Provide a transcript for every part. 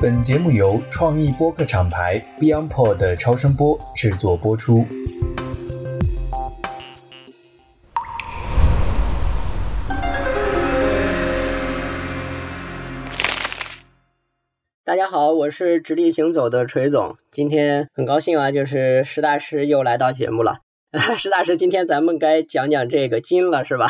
本节目由创意播客厂牌 BeyondPod 的超声波制作播出。大家好，我是直立行走的锤总，今天很高兴啊，就是石大师又来到节目了。石大师，今天咱们该讲讲这个金了，是吧？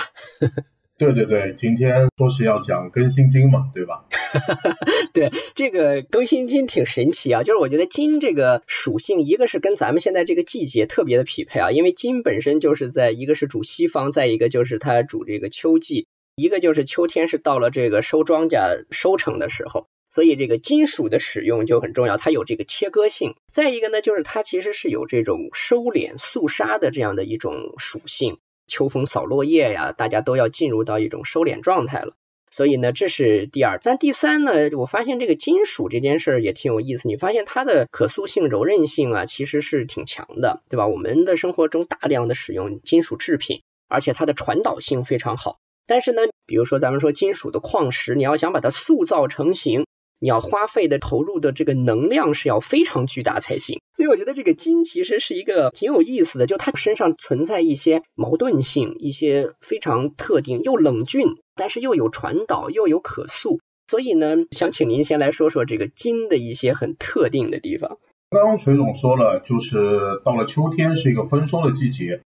对对对，今天说是要讲更新金嘛，对吧？对，这个更新金挺神奇啊，就是我觉得金这个属性，一个是跟咱们现在这个季节特别的匹配啊，因为金本身就是在一个是主西方，再一个就是它主这个秋季，一个就是秋天是到了这个收庄稼收成的时候，所以这个金属的使用就很重要，它有这个切割性。再一个呢，就是它其实是有这种收敛肃杀的这样的一种属性。秋风扫落叶呀，大家都要进入到一种收敛状态了。所以呢，这是第二。但第三呢，我发现这个金属这件事儿也挺有意思。你发现它的可塑性、柔韧性啊，其实是挺强的，对吧？我们的生活中大量的使用金属制品，而且它的传导性非常好。但是呢，比如说咱们说金属的矿石，你要想把它塑造成型。你要花费的投入的这个能量是要非常巨大才行，所以我觉得这个金其实是一个挺有意思的，就它身上存在一些矛盾性，一些非常特定又冷峻，但是又有传导又有可塑，所以呢，想请您先来说说这个金的一些很特定的地方。刚刚锤总说了，就是到了秋天是一个丰收的季节，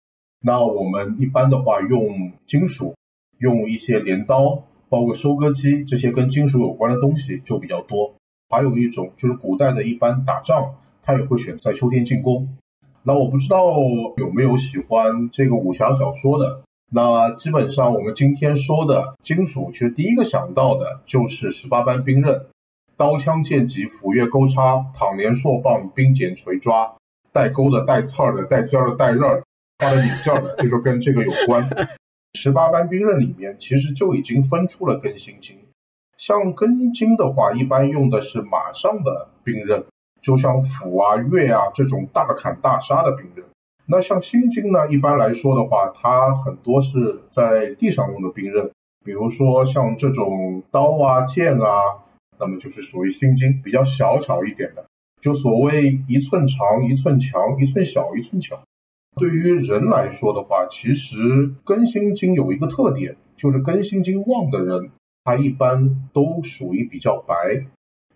那我们一般的话用金属，用一些镰刀。包括收割机这些跟金属有关的东西就比较多，还有一种就是古代的一般打仗，他也会选在秋天进攻。那我不知道有没有喜欢这个武侠小说的？那基本上我们今天说的金属，其实第一个想到的就是十八般兵刃，刀枪剑戟斧钺钩叉躺连槊棒兵锏锤抓，带钩的带刺儿的带尖儿的带刃儿，发了引劲儿的，这个跟这个有关。十八般兵刃里面其实就已经分出了更新金，像更金的话，一般用的是马上的兵刃，就像斧啊、钺啊这种大砍大杀的兵刃。那像新金呢，一般来说的话，它很多是在地上用的兵刃，比如说像这种刀啊、剑啊，那么就是属于新金，比较小巧一点的，就所谓一寸长一寸强，一寸小一寸巧。对于人来说的话，其实根心金有一个特点，就是根心金旺的人，他一般都属于比较白，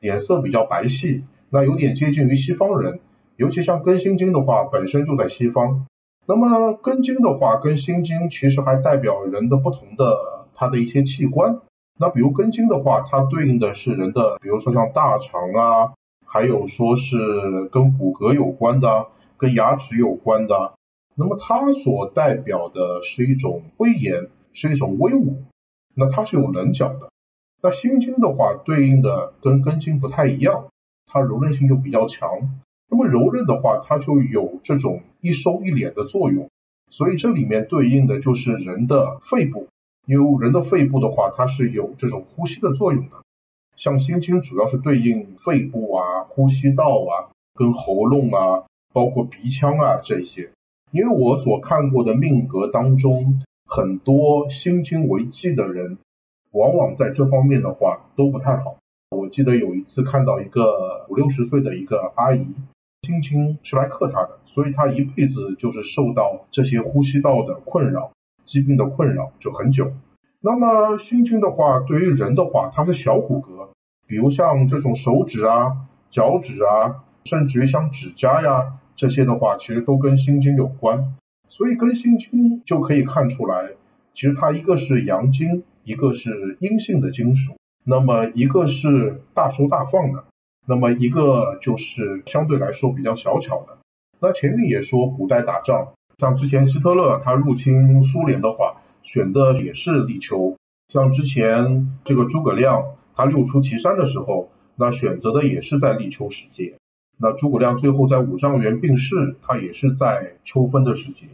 脸色比较白皙，那有点接近于西方人。尤其像根心金的话，本身就在西方。那么根金的话，跟心金其实还代表人的不同的它的一些器官。那比如根金的话，它对应的是人的，比如说像大肠啊，还有说是跟骨骼有关的，跟牙齿有关的。那么它所代表的是一种威严，是一种威武，那它是有棱角的。那心经的话，对应的跟根经不太一样，它柔韧性就比较强。那么柔韧的话，它就有这种一收一敛的作用。所以这里面对应的就是人的肺部，因为人的肺部的话，它是有这种呼吸的作用的。像心经主要是对应肺部啊、呼吸道啊、跟喉咙啊，包括鼻腔啊这些。因为我所看过的命格当中，很多心经为忌的人，往往在这方面的话都不太好。我记得有一次看到一个五六十岁的一个阿姨，心经是来克他的，所以他一辈子就是受到这些呼吸道的困扰、疾病的困扰就很久。那么心经的话，对于人的话，它是小骨骼，比如像这种手指啊、脚趾啊，甚至于像指甲呀。这些的话，其实都跟心经有关，所以跟心经就可以看出来，其实它一个是阳经，一个是阴性的金属，那么一个是大收大放的，那么一个就是相对来说比较小巧的。那前面也说，古代打仗，像之前希特勒他入侵苏联的话，选的也是立秋；像之前这个诸葛亮他六出祁山的时候，那选择的也是在立秋时节。那诸葛亮最后在五丈原病逝，他也是在秋分的时节。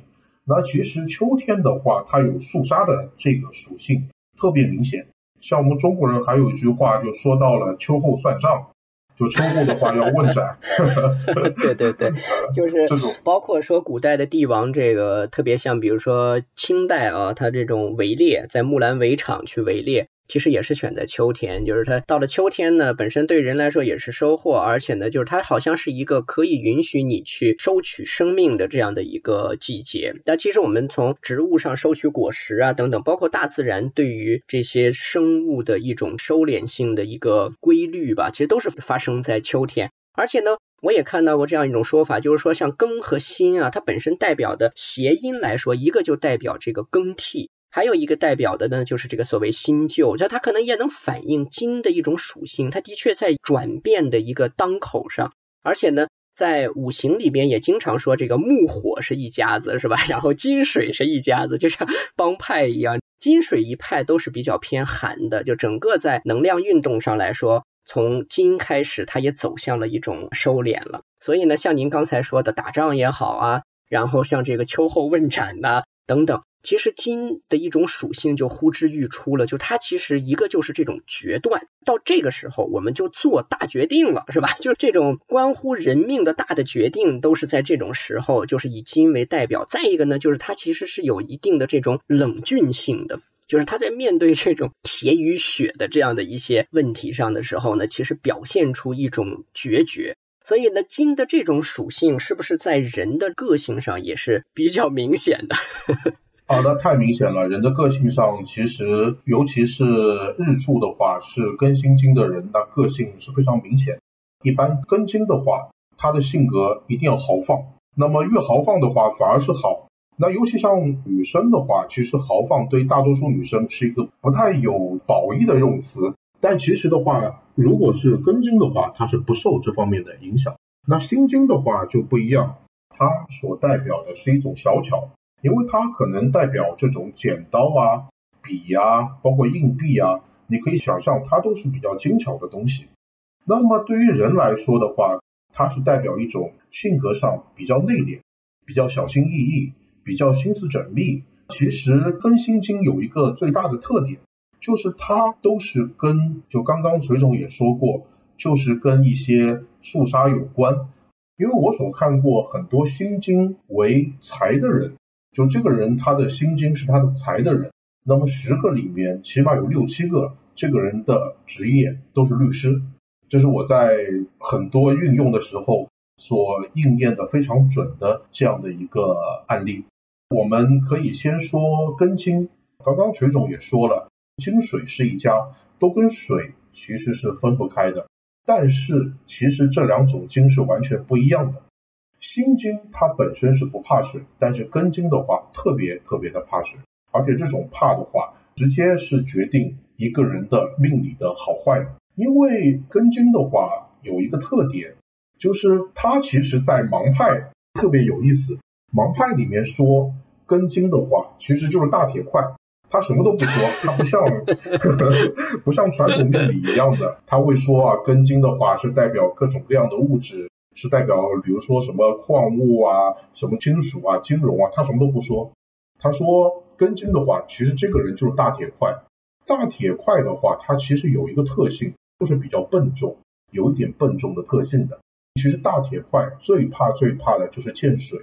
那其实秋天的话，它有肃杀的这个属性特别明显。像我们中国人还有一句话，就说到了秋后算账，就秋后的话要问斩。对对对，就是包括说古代的帝王，这个特别像比如说清代啊，他这种围猎，在木兰围场去围猎。其实也是选在秋天，就是它到了秋天呢，本身对人来说也是收获，而且呢，就是它好像是一个可以允许你去收取生命的这样的一个季节。但其实我们从植物上收取果实啊等等，包括大自然对于这些生物的一种收敛性的一个规律吧，其实都是发生在秋天。而且呢，我也看到过这样一种说法，就是说像庚和辛啊，它本身代表的谐音来说，一个就代表这个更替。还有一个代表的呢，就是这个所谓新旧，就它可能也能反映金的一种属性，它的确在转变的一个当口上，而且呢，在五行里边也经常说这个木火是一家子，是吧？然后金水是一家子，就像帮派一样，金水一派都是比较偏寒的，就整个在能量运动上来说，从金开始，它也走向了一种收敛了。所以呢，像您刚才说的打仗也好啊，然后像这个秋后问斩呐等等。其实金的一种属性就呼之欲出了，就它其实一个就是这种决断，到这个时候我们就做大决定了，是吧？就是这种关乎人命的大的决定，都是在这种时候，就是以金为代表。再一个呢，就是它其实是有一定的这种冷峻性的，就是它在面对这种铁与血的这样的一些问题上的时候呢，其实表现出一种决绝。所以呢，金的这种属性是不是在人的个性上也是比较明显的？啊，那太明显了。人的个性上，其实尤其是日柱的话，是庚辛金的人，那个性是非常明显。一般庚金的话，他的性格一定要豪放。那么越豪放的话，反而是好。那尤其像女生的话，其实豪放对大多数女生是一个不太有褒义的用词。但其实的话，如果是庚金的话，它是不受这方面的影响。那辛金的话就不一样，它所代表的是一种小巧。因为它可能代表这种剪刀啊、笔呀，包括硬币啊，你可以想象它都是比较精巧的东西。那么对于人来说的话，它是代表一种性格上比较内敛、比较小心翼翼、比较心思缜密。其实庚辛金有一个最大的特点，就是它都是跟就刚刚隋总也说过，就是跟一些肃杀有关。因为我所看过很多辛金为财的人。就这个人，他的心经是他的财的人，那么十个里面起码有六七个，这个人的职业都是律师，这是我在很多运用的时候所应验的非常准的这样的一个案例。我们可以先说根金，刚刚锤总也说了，金水是一家，都跟水其实是分不开的，但是其实这两种金是完全不一样的。心金它本身是不怕水，但是根金的话特别特别的怕水，而且这种怕的话，直接是决定一个人的命理的好坏。因为根金的话有一个特点，就是它其实在盲派特别有意思。盲派里面说根金的话，其实就是大铁块，它什么都不说，它不像 不像传统命理一样的，他会说啊，根金的话是代表各种各样的物质。是代表，比如说什么矿物啊，什么金属啊，金融啊，他什么都不说。他说根金的话，其实这个人就是大铁块。大铁块的话，它其实有一个特性，就是比较笨重，有一点笨重的特性的。其实大铁块最怕最怕的就是见水。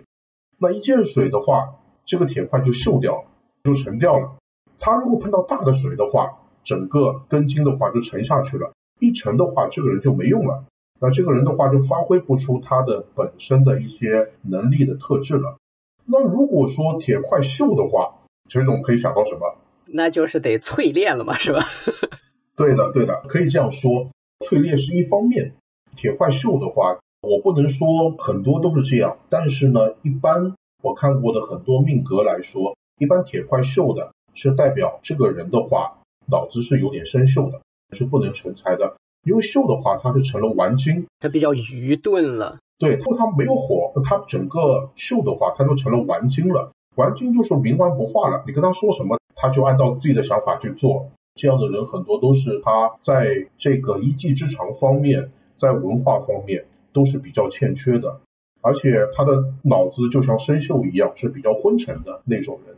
那一见水的话，这个铁块就锈掉了，就沉掉了。它如果碰到大的水的话，整个根金的话就沉下去了。一沉的话，这个人就没用了。那这个人的话就发挥不出他的本身的一些能力的特质了。那如果说铁块锈的话，陈总可以想到什么？那就是得淬炼了嘛，是吧？对的，对的，可以这样说。淬炼是一方面，铁块锈的话，我不能说很多都是这样，但是呢，一般我看过的很多命格来说，一般铁块锈的是代表这个人的话，脑子是有点生锈的，是不能成才的。因为锈的话，他就成了顽精，他比较愚钝了。对，如果他没有火，他整个锈的话，他就成了顽精了。顽精就是冥顽不化了。你跟他说什么，他就按照自己的想法去做。这样的人很多都是他在这个一技之长方面，在文化方面都是比较欠缺的，而且他的脑子就像生锈一样，是比较昏沉的那种人，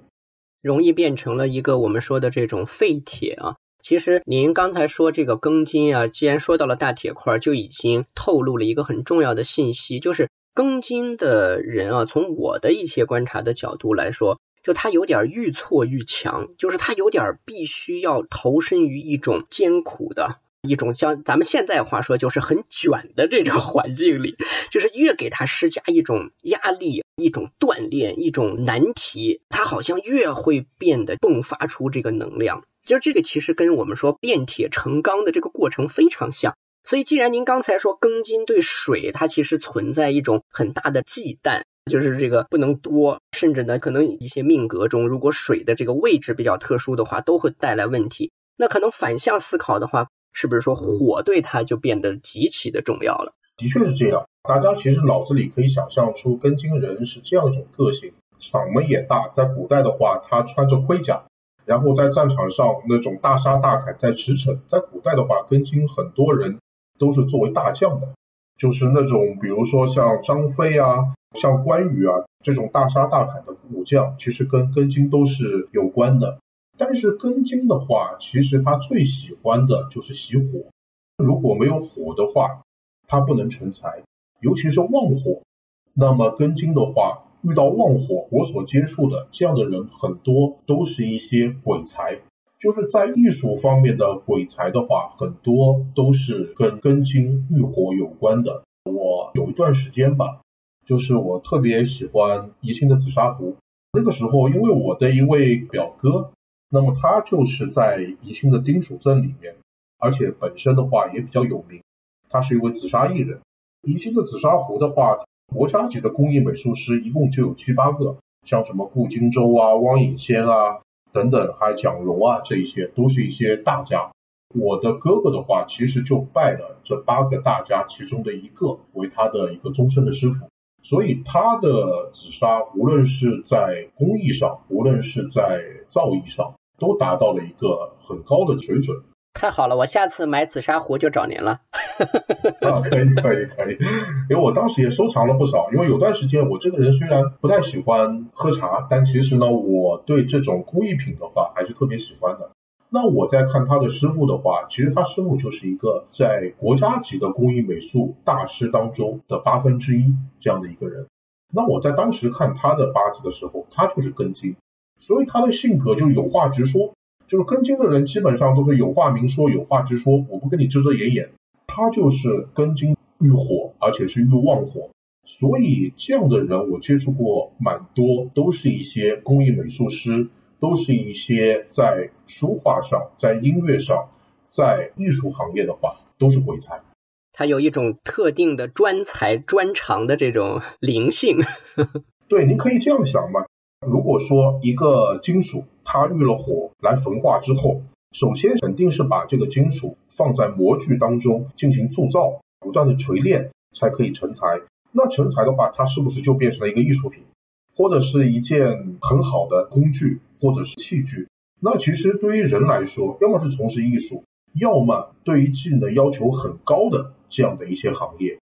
容易变成了一个我们说的这种废铁啊。其实您刚才说这个庚金啊，既然说到了大铁块，就已经透露了一个很重要的信息，就是庚金的人啊，从我的一些观察的角度来说，就他有点愈挫愈强，就是他有点必须要投身于一种艰苦的。一种像咱们现在话说，就是很卷的这种环境里，就是越给他施加一种压力、一种锻炼、一种难题，他好像越会变得迸发出这个能量。就这个其实跟我们说变铁成钢的这个过程非常像。所以，既然您刚才说庚金对水，它其实存在一种很大的忌惮，就是这个不能多，甚至呢，可能一些命格中，如果水的这个位置比较特殊的话，都会带来问题。那可能反向思考的话。是不是说火对它就变得极其的重要了？的确是这样。大家其实脑子里可以想象出庚金人是这样一种个性：嗓门也大。在古代的话，他穿着盔甲，然后在战场上那种大杀大砍，在驰骋。在古代的话，庚金很多人都是作为大将的，就是那种比如说像张飞啊、像关羽啊这种大杀大砍的武将，其实跟庚金都是有关的。但是庚金的话，其实他最喜欢的就是喜火。如果没有火的话，他不能成才，尤其是旺火。那么庚金的话，遇到旺火，我所接触的这样的人很多都是一些鬼才，就是在艺术方面的鬼才的话，很多都是跟庚金遇火有关的。我有一段时间吧，就是我特别喜欢宜兴的紫砂壶。那个时候，因为我的一位表哥。那么他就是在宜兴的丁蜀镇里面，而且本身的话也比较有名，他是一位紫砂艺人。宜兴的紫砂壶的话，国家级的工艺美术师一共就有七八个，像什么顾金舟啊、汪颖先啊等等，还有蒋荣啊，这一些都是一些大家。我的哥哥的话，其实就拜了这八个大家其中的一个为他的一个终身的师傅，所以他的紫砂无论是在工艺上，无论是在造诣上，都达到了一个很高的水准。太好了，我下次买紫砂壶就找您了。啊，可以可以可以，因为我当时也收藏了不少。因为有段时间我这个人虽然不太喜欢喝茶，但其实呢，我对这种工艺品的话还是特别喜欢的。那我在看他的师傅的话，其实他师傅就是一个在国家级的工艺美术大师当中的八分之一这样的一个人。那我在当时看他的八字的时候，他就是庚金。所以他的性格就有话直说，就是根金的人基本上都是有话明说，有话直说，我不跟你遮遮掩掩。他就是根金遇火，而且是遇旺火，所以这样的人我接触过蛮多，都是一些工艺美术师，都是一些在书画上、在音乐上、在艺术行业的话，都是鬼才。他有一种特定的专才专长的这种灵性。对，您可以这样想嘛。如果说一个金属它遇了火来焚化之后，首先肯定是把这个金属放在模具当中进行铸造，不断的锤炼才可以成材。那成材的话，它是不是就变成了一个艺术品，或者是一件很好的工具或者是器具？那其实对于人来说，要么是从事艺术，要么对于技能要求很高的这样的一些行业，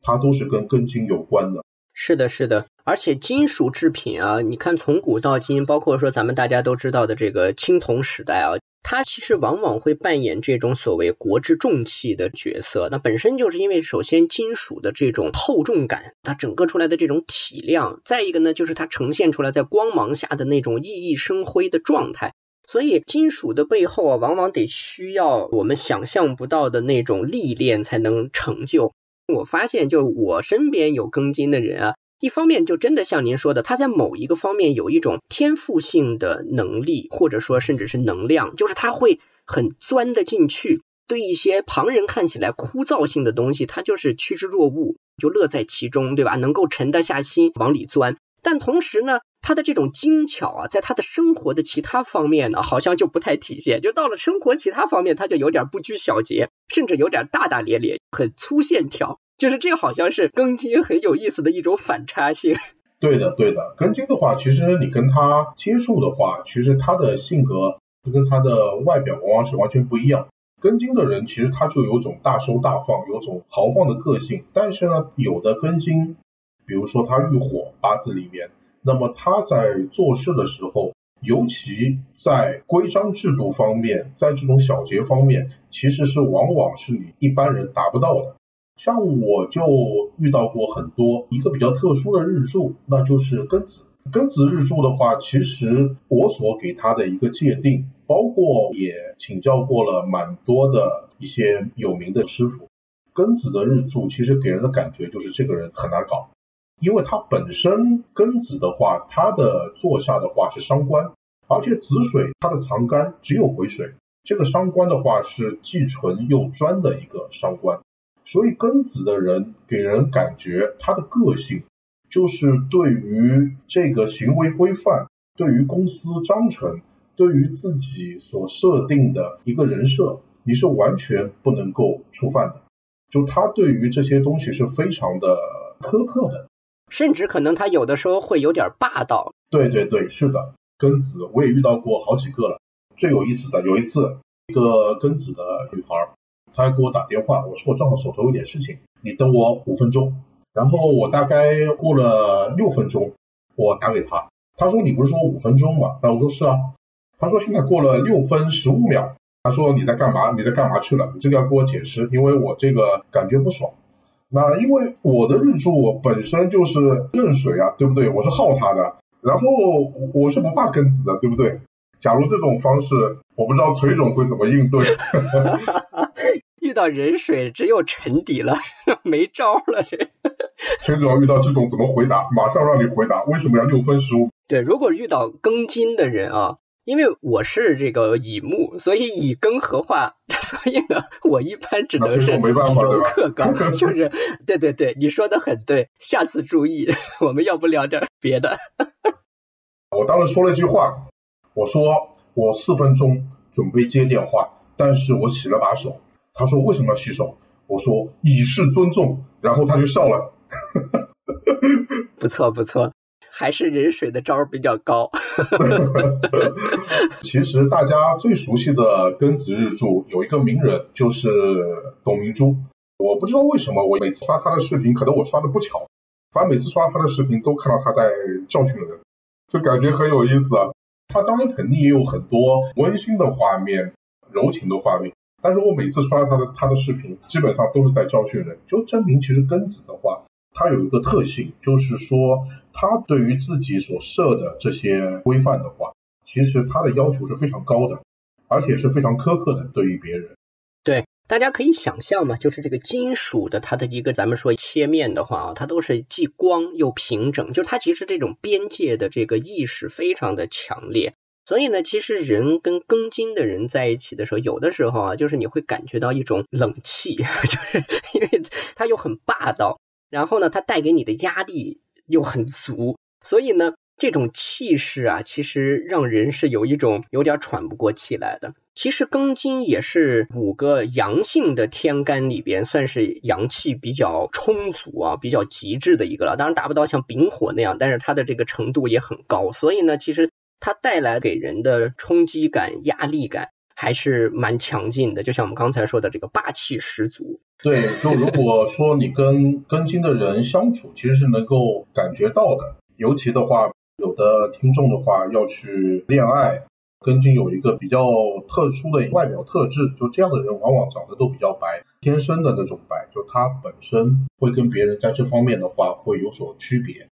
它都是跟根金有关的。是的，是的，而且金属制品啊，你看从古到今，包括说咱们大家都知道的这个青铜时代啊，它其实往往会扮演这种所谓国之重器的角色。那本身就是因为首先金属的这种厚重感，它整个出来的这种体量，再一个呢，就是它呈现出来在光芒下的那种熠熠生辉的状态。所以金属的背后啊，往往得需要我们想象不到的那种历练才能成就。我发现，就我身边有庚金的人啊，一方面就真的像您说的，他在某一个方面有一种天赋性的能力，或者说甚至是能量，就是他会很钻得进去，对一些旁人看起来枯燥性的东西，他就是趋之若鹜，就乐在其中，对吧？能够沉得下心往里钻。但同时呢，他的这种精巧啊，在他的生活的其他方面呢，好像就不太体现。就到了生活其他方面，他就有点不拘小节，甚至有点大大咧咧，很粗线条。就是这个，好像是庚金很有意思的一种反差性。对的，对的。庚金的话，其实你跟他接触的话，其实他的性格跟他的外表往往是完全不一样。庚金的人其实他就有种大收大放、有种豪放的个性，但是呢，有的庚金。比如说他遇火八字里面，那么他在做事的时候，尤其在规章制度方面，在这种小节方面，其实是往往是你一般人达不到的。像我就遇到过很多一个比较特殊的日柱，那就是庚子。庚子日柱的话，其实我所给他的一个界定，包括也请教过了蛮多的一些有名的师傅。庚子的日柱其实给人的感觉就是这个人很难搞，因为他本身庚子的话，他的坐下的话是伤官，而且子水它的藏干只有癸水，这个伤官的话是既纯又专的一个伤官，所以庚子的人给人感觉他的个性。就是对于这个行为规范，对于公司章程，对于自己所设定的一个人设，你是完全不能够触犯的。就他对于这些东西是非常的苛刻的，甚至可能他有的时候会有点霸道。对对对，是的，庚子我也遇到过好几个了。最有意思的有一次，一个庚子的女孩，他还给我打电话，我说我正好手头有点事情，你等我五分钟。然后我大概过了六分钟，我打给他，他说你不是说五分钟吗？那我说是啊。他说现在过了六分十五秒，他说你在干嘛？你在干嘛去了？你这个要给我解释，因为我这个感觉不爽。那因为我的日柱本身就是壬水啊，对不对？我是耗他的，然后我是不怕庚子的，对不对？假如这种方式，我不知道崔总会怎么应对。遇到壬水只有沉底了，没招了这。崔总遇到这种怎么回答？马上让你回答，为什么要六分十五？对，如果遇到庚金的人啊，因为我是这个乙木，所以乙庚合化，所以呢，我一般只能是没办法克刚，就是对对对，你说的很对，下次注意，我们要不聊点别的。我当时说了一句话，我说我四分钟准备接电话，但是我洗了把手。他说为什么要洗手？我说以示尊重，然后他就笑了。不错不错，还是人水的招比较高。其实大家最熟悉的庚子日柱有一个名人，就是董明珠。我不知道为什么，我每次刷他的视频，可能我刷的不巧，反正每次刷他的视频都看到他在教训人，就感觉很有意思啊。他当然肯定也有很多温馨的画面、柔情的画面。但是我每次刷他的他的视频，基本上都是在教训人，就证明其实庚子的话，它有一个特性，就是说他对于自己所设的这些规范的话，其实他的要求是非常高的，而且是非常苛刻的对于别人。对，大家可以想象嘛，就是这个金属的它的一个咱们说切面的话啊，它都是既光又平整，就是它其实这种边界的这个意识非常的强烈。所以呢，其实人跟庚金的人在一起的时候，有的时候啊，就是你会感觉到一种冷气，就是因为他又很霸道，然后呢，他带给你的压力又很足，所以呢，这种气势啊，其实让人是有一种有点喘不过气来的。其实庚金也是五个阳性的天干里边，算是阳气比较充足啊，比较极致的一个了。当然达不到像丙火那样，但是它的这个程度也很高。所以呢，其实。它带来给人的冲击感、压力感还是蛮强劲的，就像我们刚才说的这个霸气十足。对，就如果说你跟庚金的人相处，其实是能够感觉到的。尤其的话，有的听众的话要去恋爱，庚金有一个比较特殊的外表特质，就这样的人往往长得都比较白，天生的那种白，就他本身会跟别人在这方面的话会有所区别。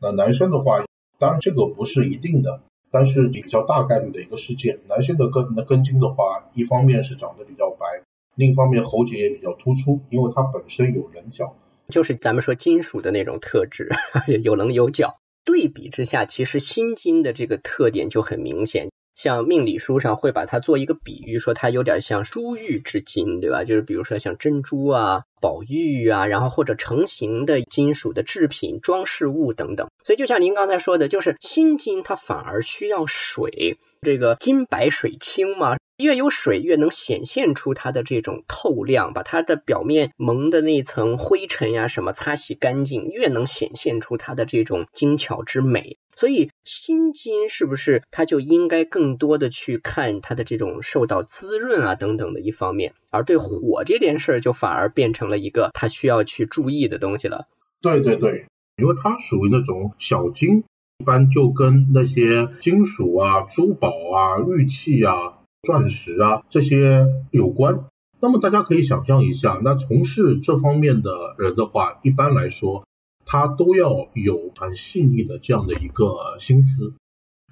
那男生的话，当然这个不是一定的。但是比较大概率的一个事件，男性的根的根茎的话，一方面是长得比较白，另一方面喉结也比较突出，因为它本身有棱角，就是咱们说金属的那种特质，有棱有角。对比之下，其实心金的这个特点就很明显。像命理书上会把它做一个比喻，说它有点像珠玉之金，对吧？就是比如说像珍珠啊、宝玉啊，然后或者成型的金属的制品、装饰物等等。所以就像您刚才说的，就是心金它反而需要水，这个金白水清嘛。越有水，越能显现出它的这种透亮，把它的表面蒙的那层灰尘呀什么擦洗干净，越能显现出它的这种精巧之美。所以心金是不是它就应该更多的去看它的这种受到滋润啊等等的一方面，而对火这件事儿就反而变成了一个它需要去注意的东西了。对对对，因为它属于那种小金，一般就跟那些金属啊、珠宝啊、玉器啊。钻石啊，这些有关。那么大家可以想象一下，那从事这方面的人的话，一般来说，他都要有很细腻的这样的一个心思，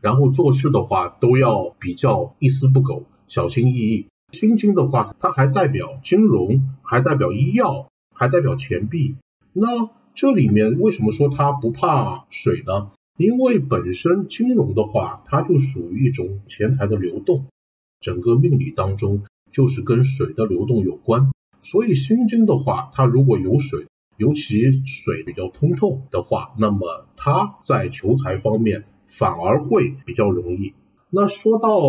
然后做事的话都要比较一丝不苟、小心翼翼。心经的话，它还代表金融，还代表医药，还代表钱币。那这里面为什么说它不怕水呢？因为本身金融的话，它就属于一种钱财的流动，整个命理当中就是跟水的流动有关。所以心经的话，它如果有水，尤其水比较通透的话，那么它在求财方面反而会比较容易。那说到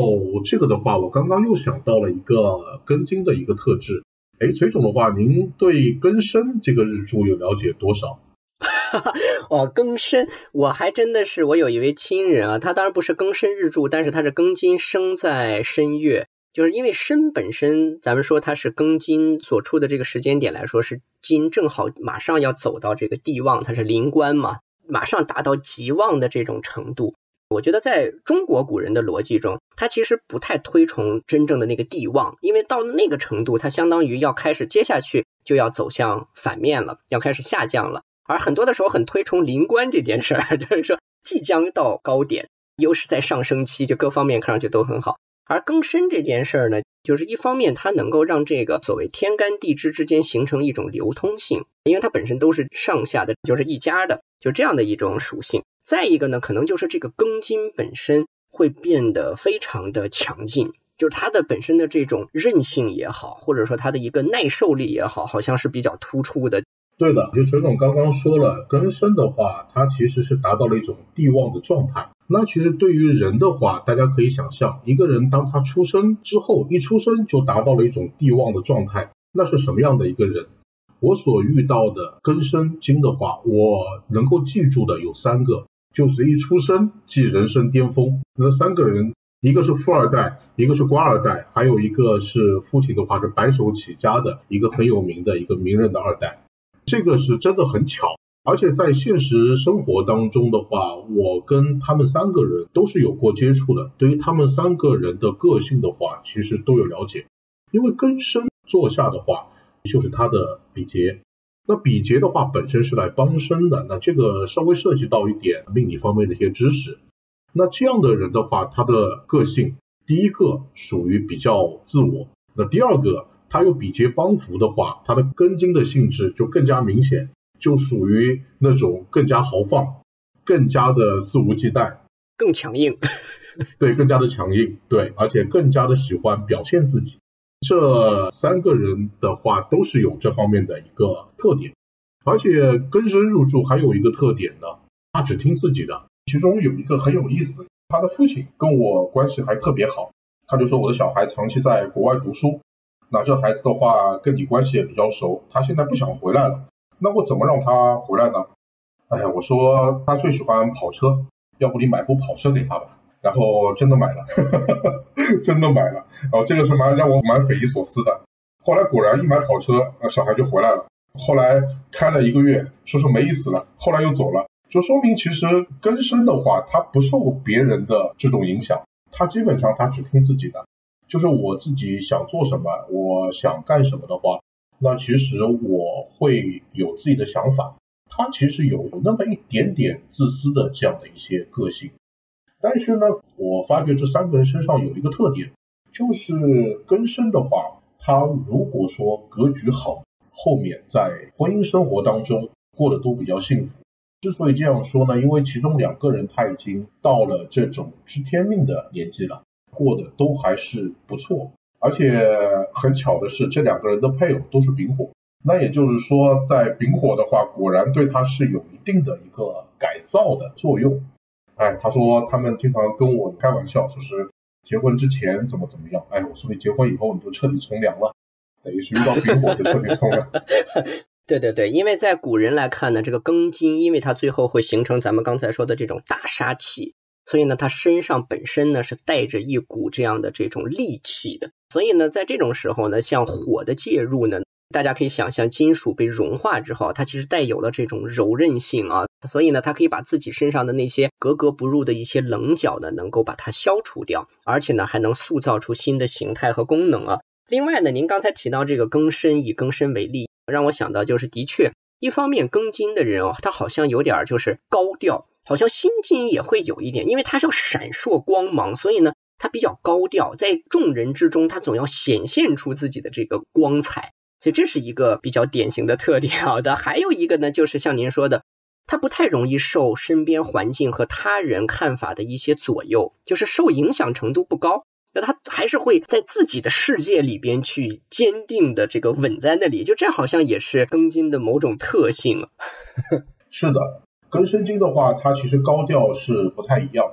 这个的话，我刚刚又想到了一个庚金的一个特质。哎，崔总的话，您对庚申这个日柱有了解多少？哦，庚申，我还真的是，我有一位亲人啊，他当然不是庚申日柱，但是他是庚金生在申月。就是因为申本身，咱们说他是庚金所处的这个时间点来说，是金正好马上要走到这个地旺，它是临官嘛，马上达到极旺的这种程度。我觉得在中国古人的逻辑中，他其实不太推崇真正的那个地旺，因为到了那个程度，它相当于要开始接下去就要走向反面了，要开始下降了。而很多的时候很推崇临官这件事儿，就是说即将到高点，又是在上升期，就各方面看上去都很好。而庚申这件事儿呢，就是一方面它能够让这个所谓天干地支之间形成一种流通性，因为它本身都是上下的，就是一家的，就这样的一种属性。再一个呢，可能就是这个庚金本身会变得非常的强劲，就是它的本身的这种韧性也好，或者说它的一个耐受力也好，好像是比较突出的。对的，就陈总刚刚说了，根生的话，它其实是达到了一种地旺的状态。那其实对于人的话，大家可以想象，一个人当他出生之后，一出生就达到了一种地旺的状态，那是什么样的一个人？我所遇到的根生金的话，我能够记住的有三个，就是一出生即人生巅峰。那三个人，一个是富二代，一个是官二代，还有一个是父亲的话是白手起家的一个很有名的一个名人的二代。这个是真的很巧，而且在现实生活当中的话，我跟他们三个人都是有过接触的。对于他们三个人的个性的话，其实都有了解。因为根生坐下的话，就是他的比劫。那比劫的话，本身是来帮生的。那这个稍微涉及到一点命理方面的一些知识。那这样的人的话，他的个性，第一个属于比较自我。那第二个。他又比劫帮扶的话，他的根茎的性质就更加明显，就属于那种更加豪放、更加的肆无忌惮、更强硬。对，更加的强硬，对，而且更加的喜欢表现自己。这三个人的话都是有这方面的一个特点，而且根深入住还有一个特点呢，他只听自己的。其中有一个很有意思，他的父亲跟我关系还特别好，他就说我的小孩长期在国外读书。那这孩子的话跟你关系也比较熟，他现在不想回来了，那我怎么让他回来呢？哎呀，我说他最喜欢跑车，要不你买部跑车给他吧。然后真的买了，哈哈哈真的买了。然后这个是蛮让我蛮匪夷所思的。后来果然一买跑车，小孩就回来了。后来开了一个月，说是没意思了，后来又走了，就说明其实根深的话，他不受别人的这种影响，他基本上他只听自己的。就是我自己想做什么，我想干什么的话，那其实我会有自己的想法。他其实有那么一点点自私的这样的一些个性，但是呢，我发觉这三个人身上有一个特点，就是根生的话，他如果说格局好，后面在婚姻生活当中过得都比较幸福。之所以这样说呢，因为其中两个人他已经到了这种知天命的年纪了。过得都还是不错，而且很巧的是，这两个人的配偶都是丙火，那也就是说，在丙火的话，果然对他是有一定的一个改造的作用。哎，他说他们经常跟我开玩笑，就是结婚之前怎么怎么样，哎，我说你结婚以后你就彻底从良了，等于是遇到丙火就彻底从良。对对对，因为在古人来看呢，这个庚金，因为它最后会形成咱们刚才说的这种大杀气。所以呢，他身上本身呢是带着一股这样的这种戾气的。所以呢，在这种时候呢，像火的介入呢，大家可以想象，金属被融化之后，它其实带有了这种柔韧性啊。所以呢，它可以把自己身上的那些格格不入的一些棱角呢，能够把它消除掉，而且呢，还能塑造出新的形态和功能啊。另外呢，您刚才提到这个庚申，以庚申为例，让我想到就是的确，一方面庚金的人哦，他好像有点就是高调，好像心金也会有一点，因为它要闪烁光芒，所以呢，它比较高调，在众人之中，它总要显现出自己的这个光彩，所以这是一个比较典型的特点。好的，还有一个呢，就是像您说的，他不太容易受身边环境和他人看法的一些左右，就是受影响程度不高。那他还是会在自己的世界里边去坚定的这个稳在那里，就这好像也是庚金的某种特性。是的，跟申金的话，它其实高调是不太一样。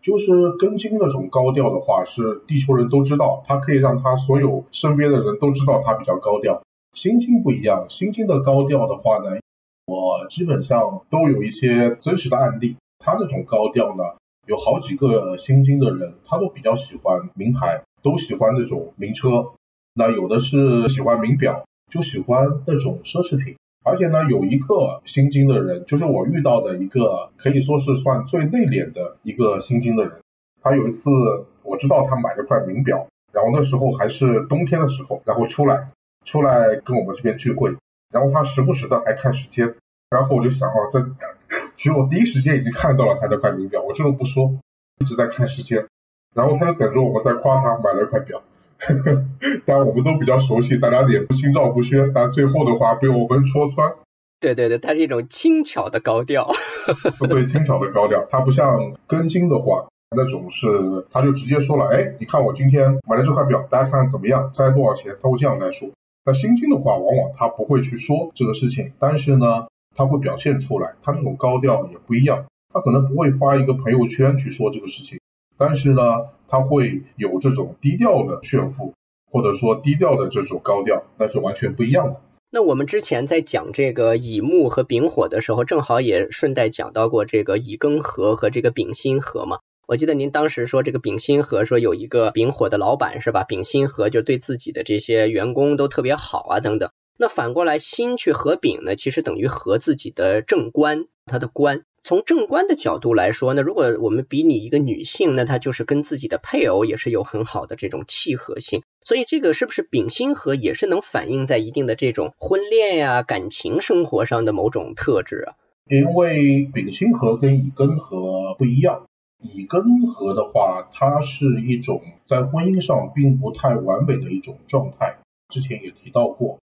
就是庚金那种高调的话，是地球人都知道，他可以让他所有身边的人都知道他比较高调。辛金不一样，辛金的高调的话呢，我基本上都有一些真实的案例。他那种高调呢。有好几个新金的人，他都比较喜欢名牌，都喜欢那种名车。那有的是喜欢名表，就喜欢那种奢侈品。而且呢，有一个新金的人，就是我遇到的一个可以说是算最内敛的一个新金的人。他有一次，我知道他买了块名表，然后那时候还是冬天的时候，然后出来出来跟我们这边聚会，然后他时不时的还看时间，然后我就想啊，这。其实我第一时间已经看到了他的块名表，我这个不说，一直在看时间，然后他就等着我们在夸他买了一块表。当然我们都比较熟悉，大家也不心照不宣，但最后的话被我们戳穿。对对对，它是一种轻巧的高调。对，轻巧的高调，它不像根金的话，那种是他就直接说了，哎，你看我今天买了这块表，大家看怎么样？猜多少钱？他会这样来说。那新金的话，往往他不会去说这个事情，但是呢。他会表现出来，他那种高调也不一样，他可能不会发一个朋友圈去说这个事情，但是呢，他会有这种低调的炫富，或者说低调的这种高调，那是完全不一样的。那我们之前在讲这个乙木和丙火的时候，正好也顺带讲到过这个乙庚合和这个丙辛合嘛。我记得您当时说这个丙辛合说有一个丙火的老板是吧？丙辛合就对自己的这些员工都特别好啊等等。那反过来，辛去合丙呢，其实等于合自己的正官，他的官。从正官的角度来说呢，如果我们比拟一个女性，那她就是跟自己的配偶也是有很好的这种契合性。所以这个是不是丙辛合也是能反映在一定的这种婚恋呀、感情生活上的某种特质啊？因为丙辛合跟乙庚合不一样，乙庚合的话，它是一种在婚姻上并不太完美的一种状态。之前也提到过。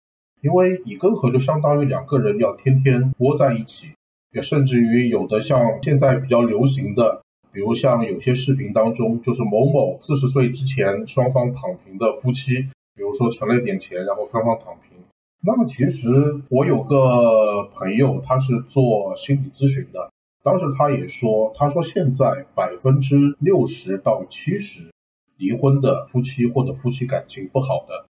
因为乙庚合就相当于两个人要天天窝在一起，也甚至于有的像现在比较流行的，比如像有些视频当中，就是某某四十岁之前双方躺平的夫妻，比如说存了点钱，然后双方躺平。那么其实我有个朋友，他是做心理咨询的，当时他也说，他说现在百分之六十到七十离婚的夫妻或者夫妻感情不好的。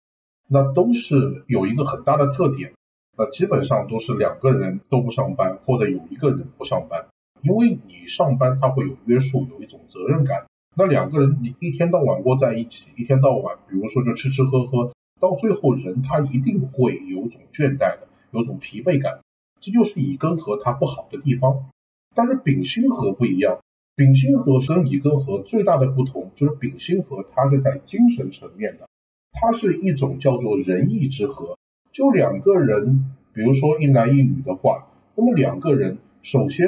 那都是有一个很大的特点，那基本上都是两个人都不上班，或者有一个人不上班。因为你上班，他会有约束，有一种责任感。那两个人你一天到晚窝在一起，一天到晚，比如说就吃吃喝喝，到最后人他一定会有种倦怠的，有种疲惫感。这就是乙庚合它不好的地方。但是丙辛合不一样，丙辛合跟乙庚合最大的不同就是丙辛合它是在精神层面的。它是一种叫做仁义之和，就两个人，比如说一男一女的话，那么两个人，首先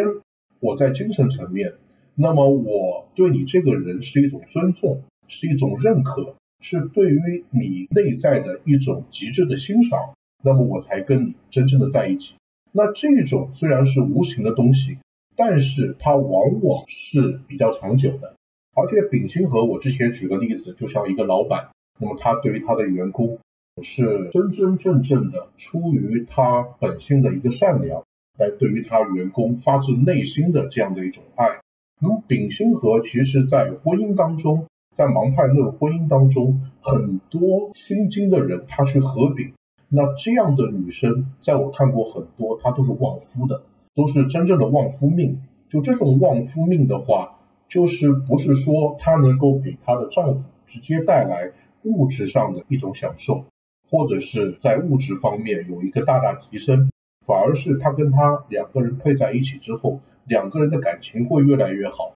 我在精神层面，那么我对你这个人是一种尊重，是一种认可，是对于你内在的一种极致的欣赏，那么我才跟你真正的在一起。那这种虽然是无形的东西，但是它往往是比较长久的。而且丙辛和，我之前举个例子，就像一个老板。那么他对于他的员工是真真正正的出于他本性的一个善良，来对于他员工发自内心的这样的一种爱。那么丙辛合其实在婚姻当中，在盲派论婚姻当中，很多心经的人他去合丙，那这样的女生在我看过很多，她都是旺夫的，都是真正的旺夫命。就这种旺夫命的话，就是不是说她能够给她的丈夫直接带来。物质上的一种享受，或者是在物质方面有一个大大提升，反而是他跟他两个人配在一起之后，两个人的感情会越来越好，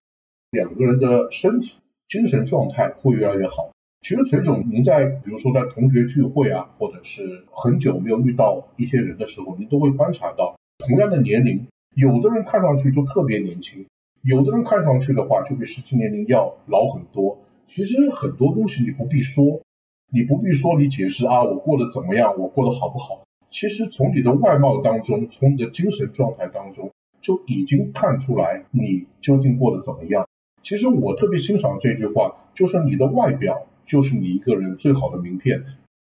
两个人的身体、精神状态会越来越好。其实崔总，您在比如说在同学聚会啊，或者是很久没有遇到一些人的时候，您都会观察到，同样的年龄，有的人看上去就特别年轻，有的人看上去的话就比实际年龄要老很多。其实很多东西你不必说，你不必说你解释啊，我过得怎么样，我过得好不好？其实从你的外貌当中，从你的精神状态当中，就已经看出来你究竟过得怎么样。其实我特别欣赏这句话，就是你的外表就是你一个人最好的名片。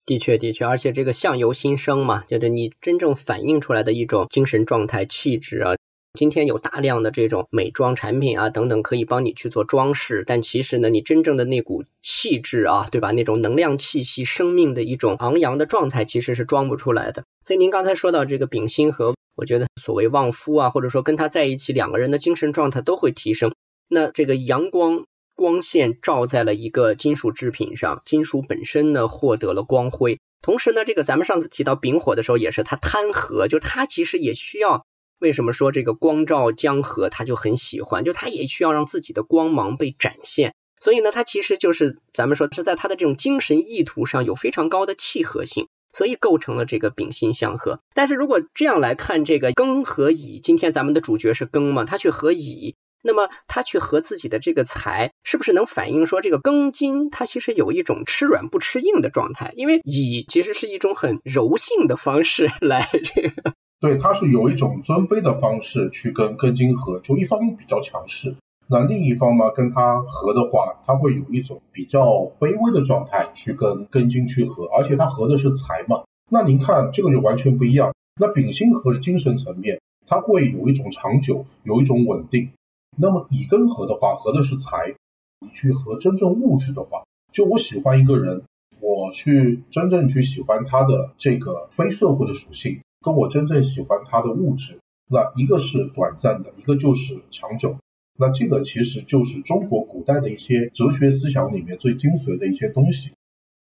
的确，的确，而且这个相由心生嘛，就是你真正反映出来的一种精神状态、气质啊。今天有大量的这种美妆产品啊等等，可以帮你去做装饰，但其实呢，你真正的那股气质啊，对吧？那种能量气息、生命的一种昂扬的状态，其实是装不出来的。所以您刚才说到这个丙辛和，我觉得所谓旺夫啊，或者说跟他在一起，两个人的精神状态都会提升。那这个阳光光线照在了一个金属制品上，金属本身呢获得了光辉，同时呢，这个咱们上次提到丙火的时候，也是它贪合，就它其实也需要。为什么说这个光照江河，他就很喜欢？就他也需要让自己的光芒被展现，所以呢，他其实就是咱们说是在他的这种精神意图上有非常高的契合性，所以构成了这个丙辛相合。但是如果这样来看，这个庚和乙，今天咱们的主角是庚嘛，他去和乙，那么他去和自己的这个财，是不是能反映说这个庚金它其实有一种吃软不吃硬的状态？因为乙其实是一种很柔性的方式来这个。对，他是有一种尊卑的方式去跟庚金合，就一方比较强势，那另一方嘛跟他合的话，他会有一种比较卑微的状态去跟庚金去合，而且他合的是财嘛，那您看这个就完全不一样。那丙辛合的精神层面，它会有一种长久，有一种稳定。那么乙庚合的话，合的是财，你去合真正物质的话，就我喜欢一个人，我去真正去喜欢他的这个非社会的属性。跟我真正喜欢它的物质，那一个是短暂的，一个就是长久。那这个其实就是中国古代的一些哲学思想里面最精髓的一些东西。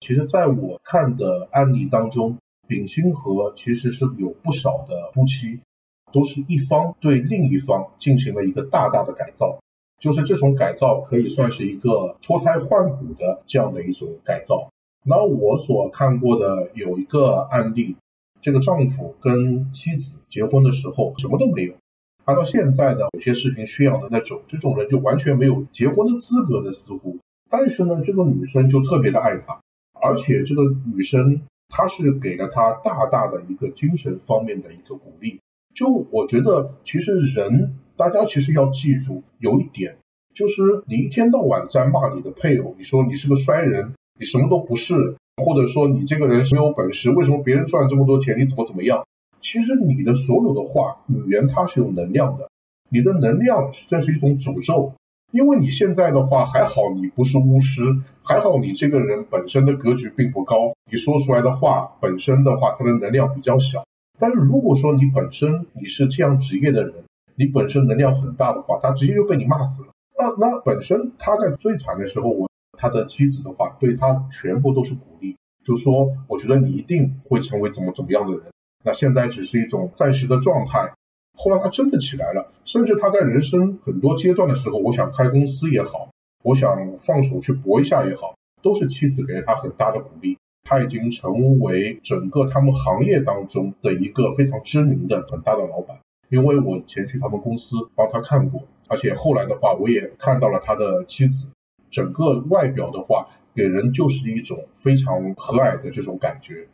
其实，在我看的案例当中，丙辛合其实是有不少的夫妻，都是一方对另一方进行了一个大大的改造，就是这种改造可以算是一个脱胎换骨的这样的一种改造。那我所看过的有一个案例。这个丈夫跟妻子结婚的时候什么都没有，按照现在的有些视频宣扬的那种，这种人就完全没有结婚的资格的似乎。但是呢，这个女生就特别的爱他，而且这个女生她是给了他大大的一个精神方面的一个鼓励。就我觉得，其实人大家其实要记住有一点，就是你一天到晚在骂你的配偶，你说你是个衰人，你什么都不是。或者说你这个人是没有本事，为什么别人赚这么多钱，你怎么怎么样？其实你的所有的话语言它是有能量的，你的能量这是一种诅咒，因为你现在的话还好你不是巫师，还好你这个人本身的格局并不高，你说出来的话本身的话它的能量比较小。但是如果说你本身你是这样职业的人，你本身能量很大的话，他直接就被你骂死了。那那本身他在最惨的时候我。他的妻子的话，对他全部都是鼓励，就说我觉得你一定会成为怎么怎么样的人。那现在只是一种暂时的状态，后来他真的起来了，甚至他在人生很多阶段的时候，我想开公司也好，我想放手去搏一下也好，都是妻子给了他很大的鼓励。他已经成为整个他们行业当中的一个非常知名的很大的老板。因为我前去他们公司帮他看过，而且后来的话，我也看到了他的妻子。整个外表的话，给人就是一种非常和蔼的这种感觉。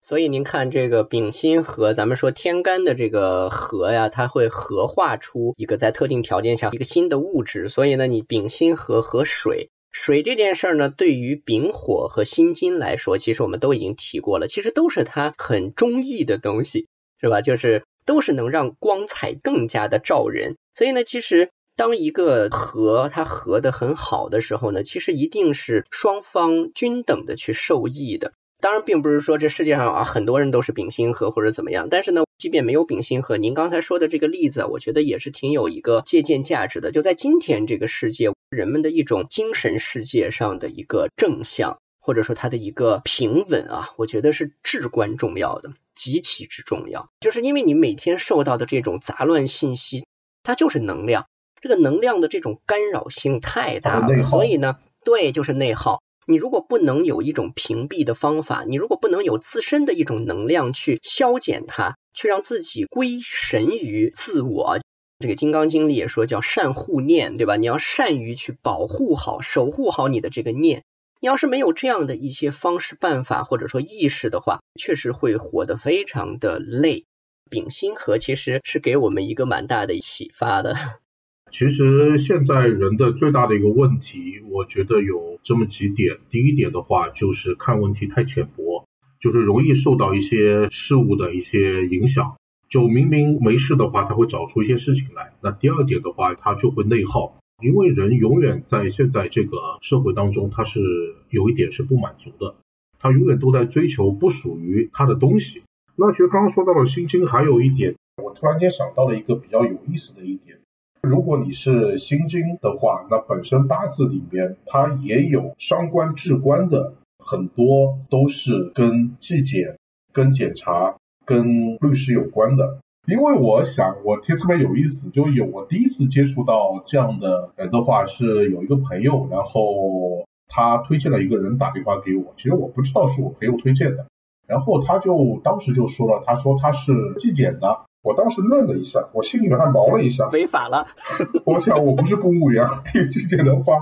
所以您看这个丙辛和咱们说天干的这个合呀，它会合化出一个在特定条件下一个新的物质。所以呢，你丙辛合和水，水这件事儿呢，对于丙火和辛金来说，其实我们都已经提过了，其实都是它很中意的东西，是吧？就是都是能让光彩更加的照人。所以呢，其实。当一个和它合的很好的时候呢，其实一定是双方均等的去受益的。当然，并不是说这世界上啊很多人都是丙辛合或者怎么样，但是呢，即便没有丙辛合，您刚才说的这个例子，我觉得也是挺有一个借鉴价值的。就在今天这个世界，人们的一种精神世界上的一个正向，或者说它的一个平稳啊，我觉得是至关重要的，极其之重要。就是因为你每天受到的这种杂乱信息，它就是能量。这个能量的这种干扰性太大了，所以呢，对，就是内耗。你如果不能有一种屏蔽的方法，你如果不能有自身的一种能量去消减它，去让自己归神于自我，这个《金刚经》里也说叫善护念，对吧？你要善于去保护好、守护好你的这个念。你要是没有这样的一些方式、办法，或者说意识的话，确实会活得非常的累。丙辛合其实是给我们一个蛮大的启发的。其实现在人的最大的一个问题，我觉得有这么几点。第一点的话，就是看问题太浅薄，就是容易受到一些事物的一些影响。就明明没事的话，他会找出一些事情来。那第二点的话，他就会内耗，因为人永远在现在这个社会当中，他是有一点是不满足的，他永远都在追求不属于他的东西。那其实刚刚说到了心经，还有一点，我突然间想到了一个比较有意思的一点。如果你是心经的话，那本身八字里面它也有伤官治官的，很多都是跟纪检、跟检查、跟律师有关的。因为我想，我听特别有意思，就有我第一次接触到这样的人的话，是有一个朋友，然后他推荐了一个人打电话给我，其实我不知道是我朋友推荐的，然后他就当时就说了，他说他是纪检的。我当时愣了一下，我心里面还毛了一下，违法了。我想我不是公务员，听这些的话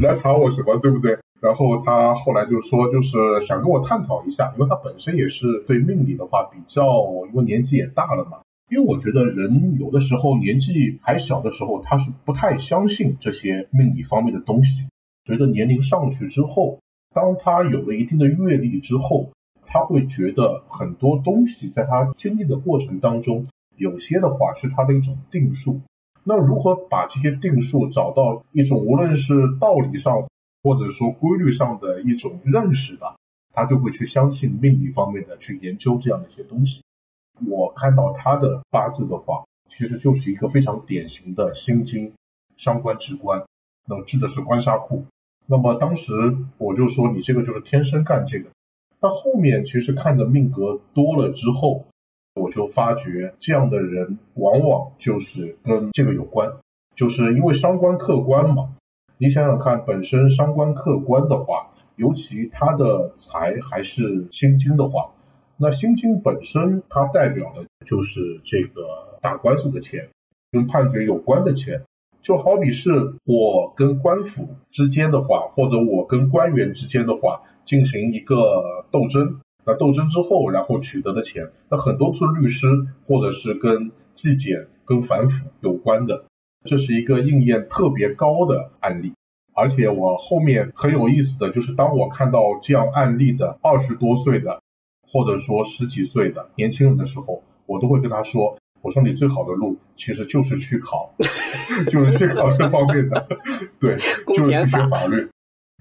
来查我什么，对不对？然后他后来就说，就是想跟我探讨一下，因为他本身也是对命理的话比较，因为年纪也大了嘛。因为我觉得人有的时候年纪还小的时候，他是不太相信这些命理方面的东西。随着年龄上去之后，当他有了一定的阅历之后，他会觉得很多东西在他经历的过程当中。有些的话是它的一种定数，那如何把这些定数找到一种无论是道理上或者说规律上的一种认识吧，他就会去相信命理方面的去研究这样的一些东西。我看到他的八字的话，其实就是一个非常典型的心经伤官治官，那治的是官杀库。那么当时我就说你这个就是天生干这个。那后面其实看的命格多了之后。我就发觉这样的人往往就是跟这个有关，就是因为伤官克官嘛。你想想看，本身伤官克官的话，尤其他的财还是心经的话，那心经本身它代表的就是这个打官司的钱，跟判决有关的钱。就好比是我跟官府之间的话，或者我跟官员之间的话，进行一个斗争。那斗争之后，然后取得的钱，那很多是律师或者是跟纪检、跟反腐有关的，这是一个应验特别高的案例。而且我后面很有意思的就是，当我看到这样案例的二十多岁的，或者说十几岁的年轻人的时候，我都会跟他说：“我说你最好的路其实就是去考，就是去考这方面的，对，就是去学法律。”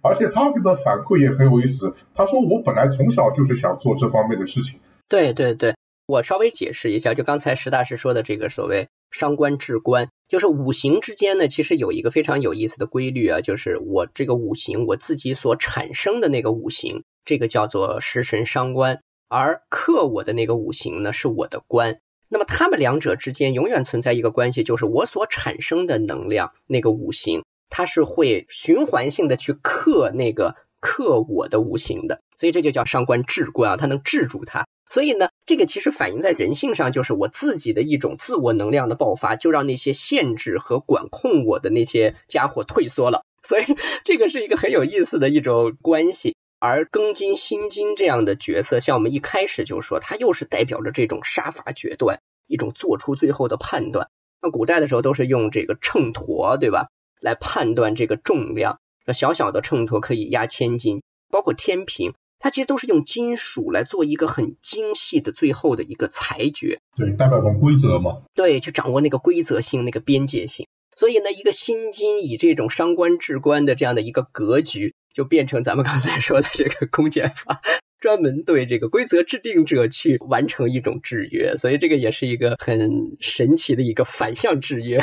而且他给的反馈也很有意思。他说：“我本来从小就是想做这方面的事情。”对对对，我稍微解释一下，就刚才石大师说的这个所谓伤官治官，就是五行之间呢，其实有一个非常有意思的规律啊，就是我这个五行我自己所产生的那个五行，这个叫做食神伤官，而克我的那个五行呢是我的官。那么他们两者之间永远存在一个关系，就是我所产生的能量那个五行。它是会循环性的去克那个克我的无形的，所以这就叫上官治官啊，它能治住它。所以呢，这个其实反映在人性上，就是我自己的一种自我能量的爆发，就让那些限制和管控我的那些家伙退缩了。所以 这个是一个很有意思的一种关系。而庚金、辛金这样的角色，像我们一开始就说，它又是代表着这种杀伐决断，一种做出最后的判断。那古代的时候都是用这个秤砣，对吧？来判断这个重量，那小小的秤砣可以压千斤，包括天平，它其实都是用金属来做一个很精细的最后的一个裁决。对，代表种规则嘛。对，去掌握那个规则性、那个边界性。所以呢，一个心金以这种伤官治官的这样的一个格局，就变成咱们刚才说的这个公检法，专门对这个规则制定者去完成一种制约。所以这个也是一个很神奇的一个反向制约。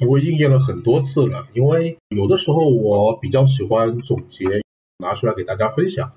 因为应验了很多次了，因为有的时候我比较喜欢总结，拿出来给大家分享。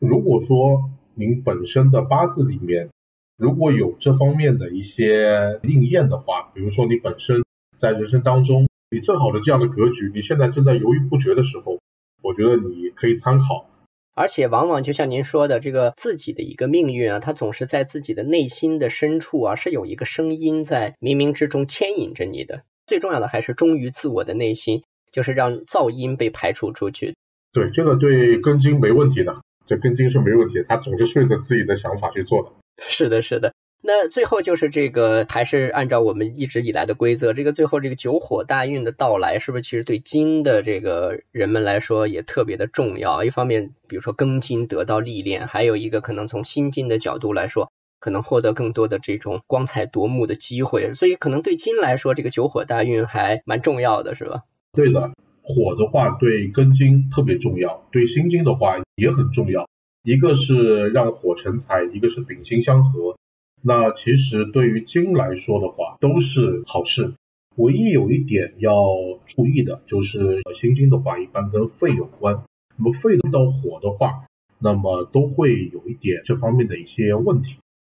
如果说您本身的八字里面如果有这方面的一些应验的话，比如说你本身在人生当中，你正好的这样的格局，你现在正在犹豫不决的时候，我觉得你可以参考。而且往往就像您说的，这个自己的一个命运啊，它总是在自己的内心的深处啊，是有一个声音在冥冥之中牵引着你的。最重要的还是忠于自我的内心，就是让噪音被排除出去。对，这个对根金没问题的，这根金是没问题，他总是顺着自己的想法去做的。是的，是的。那最后就是这个，还是按照我们一直以来的规则，这个最后这个九火大运的到来，是不是其实对金的这个人们来说也特别的重要？一方面，比如说庚金得到历练，还有一个可能从辛金的角度来说，可能获得更多的这种光彩夺目的机会，所以可能对金来说，这个九火大运还蛮重要的，是吧？对的，火的话对庚金特别重要，对辛金的话也很重要。一个是让火成财，一个是丙辛相合。那其实对于金来说的话，都是好事。唯一有一点要注意的就是，辛金的话一般跟肺有关。那么肺遇到火的话，那么都会有一点这方面的一些问题。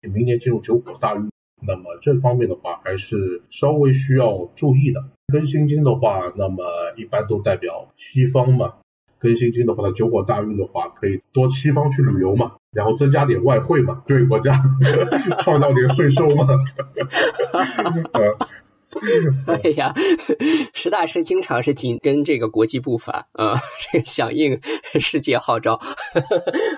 明年进入九火大运，那么这方面的话还是稍微需要注意的。庚辛金的话，那么一般都代表西方嘛。庚辛金的话，它九火大运的话，可以多西方去旅游嘛，然后增加点外汇嘛，对国家 创造点税收嘛。哎呀，石大师经常是紧跟这个国际步伐啊，响应世界号召。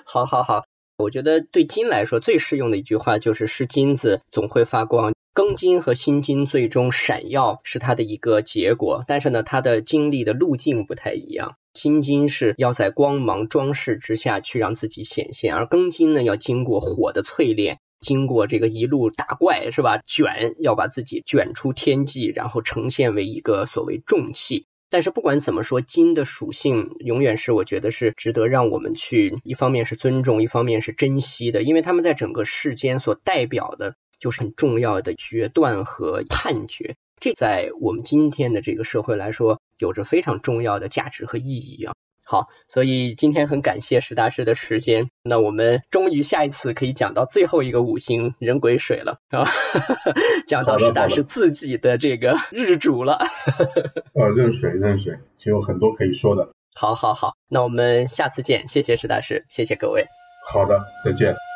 好好好，我觉得对金来说最适用的一句话就是“是金子总会发光”。庚金和辛金最终闪耀是它的一个结果，但是呢，它的经历的路径不太一样。辛金是要在光芒装饰之下去让自己显现，而庚金呢，要经过火的淬炼，经过这个一路打怪是吧？卷要把自己卷出天际，然后呈现为一个所谓重器。但是不管怎么说，金的属性永远是我觉得是值得让我们去，一方面是尊重，一方面是珍惜的，因为他们在整个世间所代表的。就是很重要的决断和判决，这在我们今天的这个社会来说，有着非常重要的价值和意义啊。好，所以今天很感谢石大师的时间，那我们终于下一次可以讲到最后一个五行人鬼水了啊，讲到石大师自己的这个 日主了。呃，认水，认水，其实有很多可以说的。好，好，好，那我们下次见，谢谢石大师，谢谢各位。好的，再见。